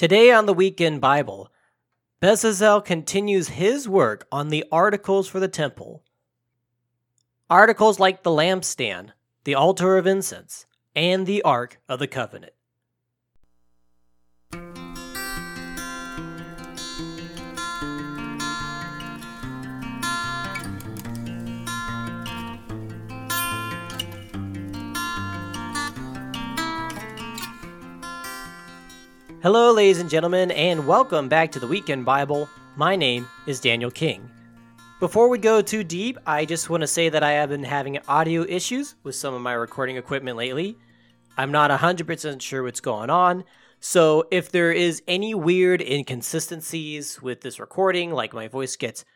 Today on the Weekend Bible, Bezalel continues his work on the articles for the temple. Articles like the lampstand, the altar of incense, and the Ark of the Covenant. Hello, ladies and gentlemen, and welcome back to the Weekend Bible. My name is Daniel King. Before we go too deep, I just want to say that I have been having audio issues with some of my recording equipment lately. I'm not 100% sure what's going on, so if there is any weird inconsistencies with this recording, like my voice gets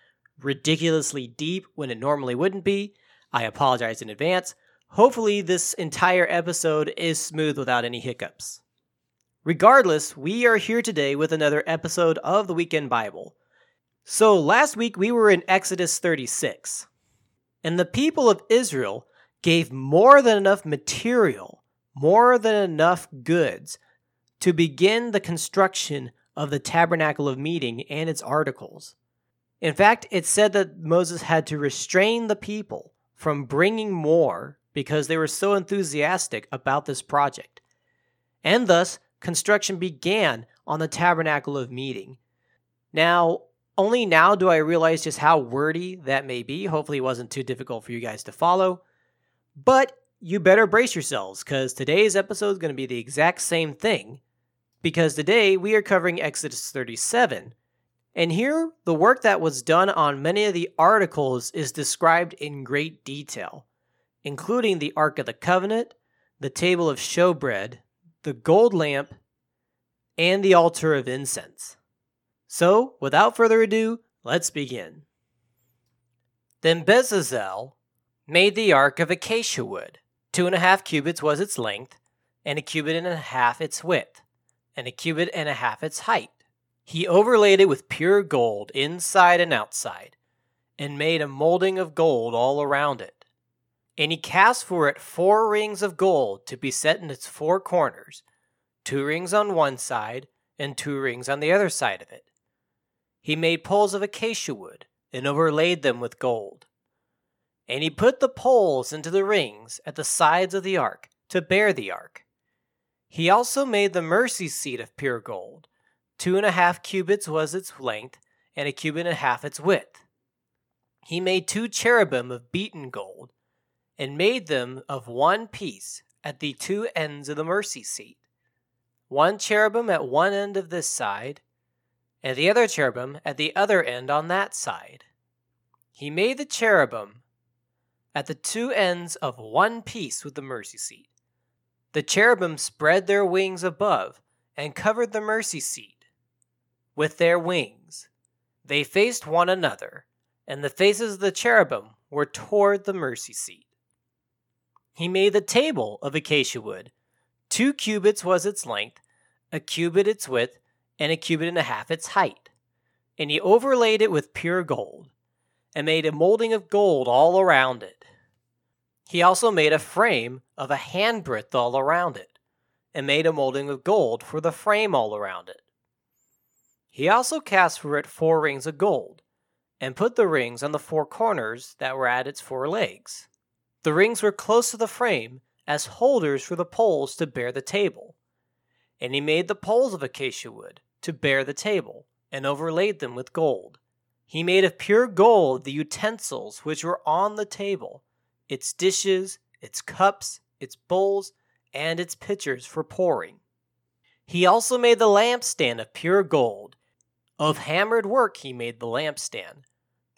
ridiculously deep when it normally wouldn't be, I apologize in advance. Hopefully, this entire episode is smooth without any hiccups. Regardless, we are here today with another episode of the Weekend Bible. So, last week we were in Exodus 36, and the people of Israel gave more than enough material, more than enough goods to begin the construction of the tabernacle of meeting and its articles. In fact, it said that Moses had to restrain the people from bringing more because they were so enthusiastic about this project. And thus, construction began on the tabernacle of meeting. Now, only now do I realize just how wordy that may be. Hopefully, it wasn't too difficult for you guys to follow. But you better brace yourselves because today's episode is going to be the exact same thing. Because today we are covering Exodus 37. And here, the work that was done on many of the articles is described in great detail, including the Ark of the Covenant, the table of showbread, the gold lamp, and the altar of incense. So, without further ado, let's begin. Then Bezalel made the ark of acacia wood. Two and a half cubits was its length, and a cubit and a half its width, and a cubit and a half its height. He overlaid it with pure gold inside and outside, and made a molding of gold all around it. And he cast for it four rings of gold to be set in its four corners, two rings on one side and two rings on the other side of it. He made poles of acacia wood and overlaid them with gold. And he put the poles into the rings at the sides of the ark to bear the ark. He also made the mercy seat of pure gold. Two and a half cubits was its length, and a cubit and a half its width. He made two cherubim of beaten gold, and made them of one piece at the two ends of the mercy seat one cherubim at one end of this side, and the other cherubim at the other end on that side. He made the cherubim at the two ends of one piece with the mercy seat. The cherubim spread their wings above and covered the mercy seat with their wings. They faced one another, and the faces of the cherubim were toward the mercy seat. He made the table of acacia wood. Two cubits was its length, a cubit its width, and a cubit and a half its height. And he overlaid it with pure gold, and made a molding of gold all around it. He also made a frame of a handbreadth all around it, and made a molding of gold for the frame all around it. He also cast for it four rings of gold, and put the rings on the four corners that were at its four legs. The rings were close to the frame as holders for the poles to bear the table and he made the poles of acacia wood to bear the table, and overlaid them with gold. He made of pure gold the utensils which were on the table, its dishes, its cups, its bowls, and its pitchers for pouring. He also made the lampstand of pure gold. Of hammered work he made the lampstand.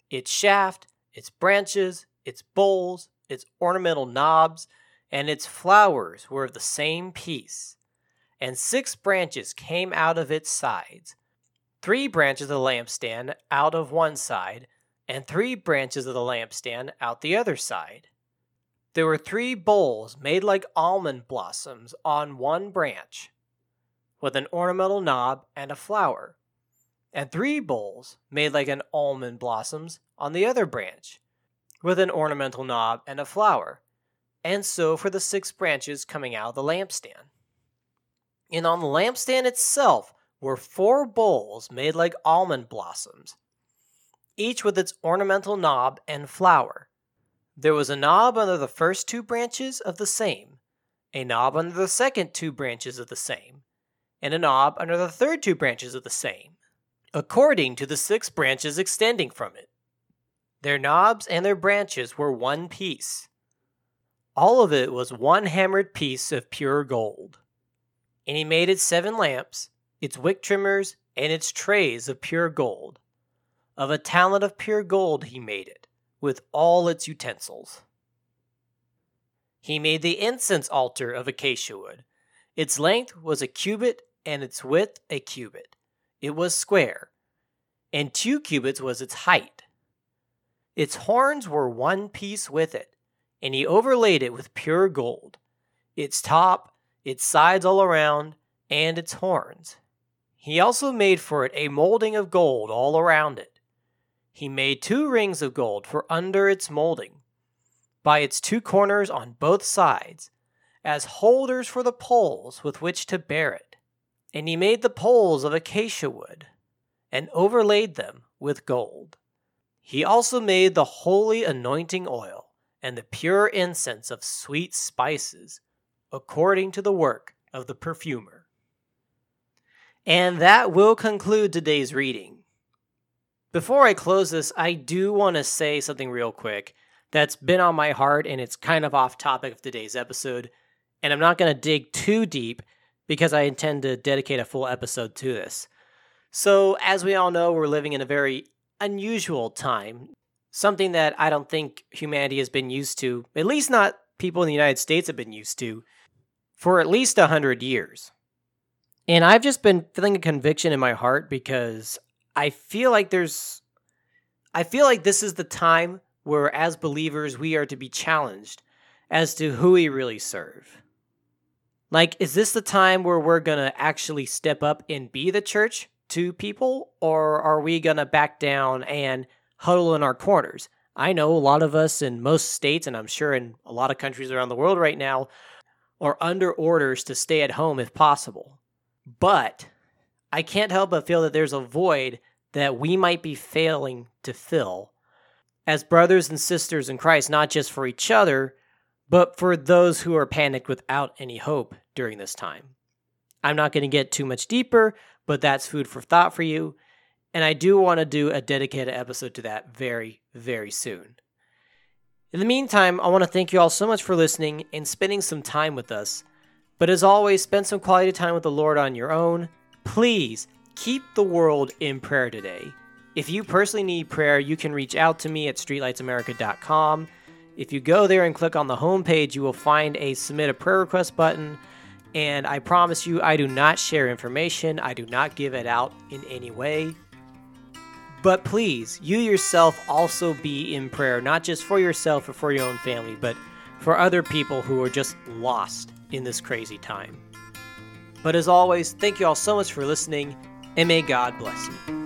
Its shaft, its branches, its bowls, its ornamental knobs, and its flowers were of the same piece and six branches came out of its sides. Three branches of the lampstand out of one side, and three branches of the lampstand out the other side. There were three bowls made like almond blossoms on one branch, with an ornamental knob and a flower, and three bowls made like an almond blossoms on the other branch, with an ornamental knob and a flower, and so for the six branches coming out of the lampstand. And on the lampstand itself were four bowls made like almond blossoms, each with its ornamental knob and flower. There was a knob under the first two branches of the same, a knob under the second two branches of the same, and a knob under the third two branches of the same, according to the six branches extending from it. Their knobs and their branches were one piece. All of it was one hammered piece of pure gold. And he made its seven lamps, its wick trimmers, and its trays of pure gold. Of a talent of pure gold he made it with all its utensils. He made the incense altar of acacia wood. Its length was a cubit, and its width a cubit. It was square, and two cubits was its height. Its horns were one piece with it, and he overlaid it with pure gold, its top, its sides all around, and its horns. He also made for it a molding of gold all around it. He made two rings of gold for under its molding, by its two corners on both sides, as holders for the poles with which to bear it. And he made the poles of acacia wood, and overlaid them with gold. He also made the holy anointing oil, and the pure incense of sweet spices, according to the work of the perfumer. And that will conclude today's reading. Before I close this, I do want to say something real quick that's been on my heart and it's kind of off topic of today's episode. And I'm not going to dig too deep because I intend to dedicate a full episode to this. So, as we all know, we're living in a very unusual time, something that I don't think humanity has been used to, at least not people in the United States have been used to, for at least 100 years. And I've just been feeling a conviction in my heart because I feel like there's I feel like this is the time where as believers we are to be challenged as to who we really serve. Like is this the time where we're going to actually step up and be the church to people or are we going to back down and huddle in our corners? I know a lot of us in most states and I'm sure in a lot of countries around the world right now are under orders to stay at home if possible. But I can't help but feel that there's a void that we might be failing to fill as brothers and sisters in Christ, not just for each other, but for those who are panicked without any hope during this time. I'm not going to get too much deeper, but that's food for thought for you. And I do want to do a dedicated episode to that very, very soon. In the meantime, I want to thank you all so much for listening and spending some time with us. But as always, spend some quality time with the Lord on your own Please keep the world in prayer today. If you personally need prayer, you can reach out to me at streetlightsamerica.com. If you go there and click on the homepage, you will find a submit a prayer request button. And I promise you, I do not share information, I do not give it out in any way. But please, you yourself also be in prayer, not just for yourself or for your own family, but for other people who are just lost in this crazy time. But as always, thank you all so much for listening, and may God bless you.